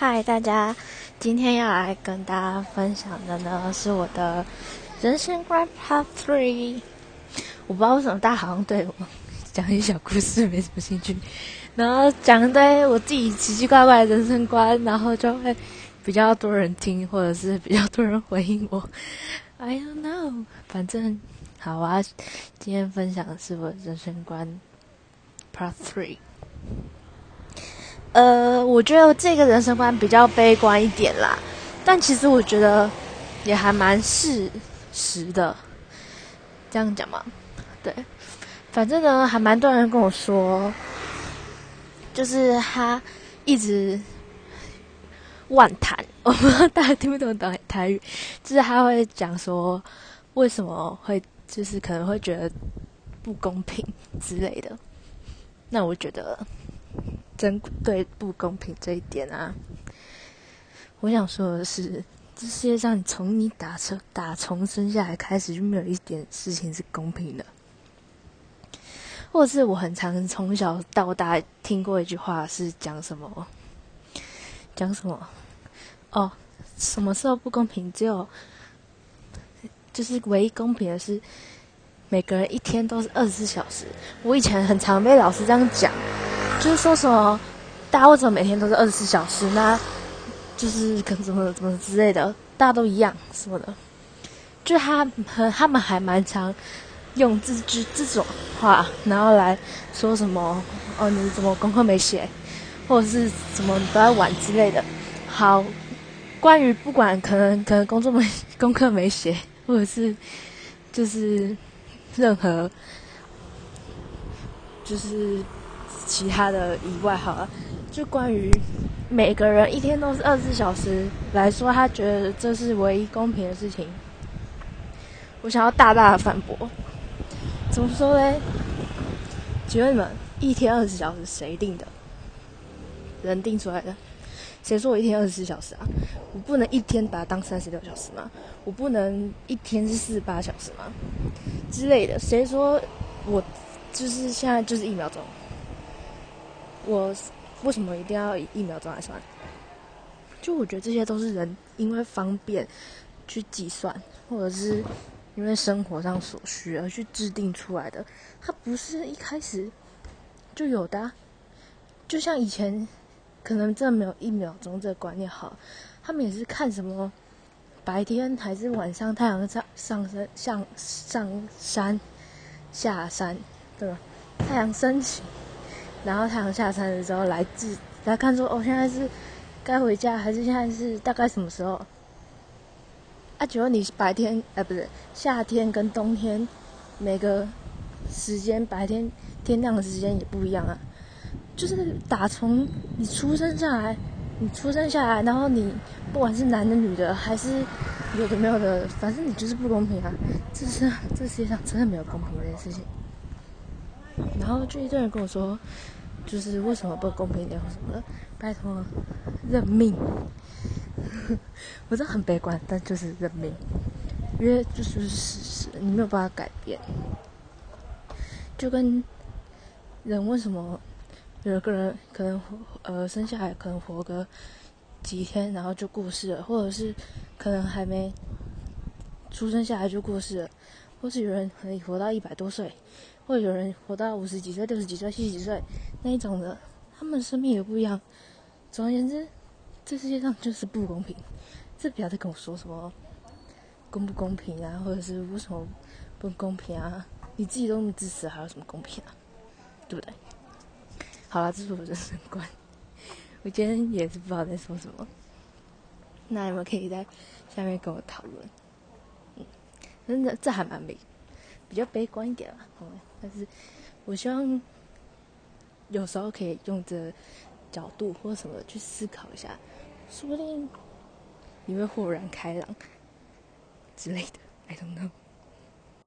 嗨，大家，今天要来跟大家分享的呢是我的人生观 Part Three。我不知道为什么大家好像对我 讲一些小故事没什么兴趣，然后讲一堆我自己奇奇怪怪的人生观，然后就会比较多人听，或者是比较多人回应我。I don't know，反正好啊。今天分享的是我的人生观 Part Three。呃，我觉得这个人生观比较悲观一点啦，但其实我觉得也还蛮事实的。这样讲嘛，对，反正呢，还蛮多人跟我说，就是他一直万谈，我不知道大家听不懂台台语，就是他会讲说为什么会，就是可能会觉得不公平之类的。那我觉得。针对不公平这一点啊，我想说的是，这世界上从你打车打从生下来开始就没有一点事情是公平的，或者是我很常从小到大听过一句话是讲什么？讲什么？哦，什么时候不公平？只有就是唯一公平的是每个人一天都是二十四小时。我以前很常被老师这样讲。就是说什么，大家为什么每天都是二十四小时？那就是跟怎么怎么之类的，大家都一样什么的。就他和他们还蛮常用这句这种话，然后来说什么哦，你怎么功课没写，或者是什么都在玩之类的。好，关于不管可能可能工作没功课没写，或者是就是任何就是。其他的以外，好了，就关于每个人一天都是二十四小时来说，他觉得这是唯一公平的事情。我想要大大的反驳，怎么说嘞？请问你们，一天二十四小时谁定的？人定出来的？谁说我一天二十四小时啊？我不能一天把它当三十六小时吗？我不能一天是四十八小时吗？之类的？谁说我就是现在就是一秒钟？我为什么一定要以一秒钟来算？就我觉得这些都是人因为方便去计算，或者是因为生活上所需而去制定出来的。它不是一开始就有的。就像以前可能真的没有一秒钟这个观念好，他们也是看什么白天还是晚上太阳上上升、上上山下山，对吧？太阳升起。然后太阳下山的时候来自来看说哦，现在是该回家还是现在是大概什么时候？啊，请问你白天哎不是夏天跟冬天每个时间白天天亮的时间也不一样啊。就是打从你出生下来，你出生下来，然后你不管是男的女的还是有的没有的，反正你就是不公平啊！这是这世界上真的没有公平这件事情。然后就一堆人跟我说，就是为什么不公平点或什么的，拜托，认命。我真的很悲观，但就是认命，因为就是事实，你没有办法改变。就跟人为什么有个人可能呃生下来可能活个几天，然后就过世了，或者是可能还没出生下来就过世了，或是有人可以活到一百多岁。会有人活到五十几岁、六十几岁、七十几岁那一种的，他们生命也不一样。总而言之，这世界上就是不公平。这不要再跟我说什么公不公平啊，或者是为什么不公平啊？你自己都那么自私，还有什么公平啊？对不对？好了，这是我的人生观。我今天也是不知道在说什么。那你们可以在下面跟我讨论。真的，这还蛮美。比较悲观一点吧，嗯，但是我希望有时候可以用这角度或什么去思考一下，说不定你会豁然开朗之类的，I don't know。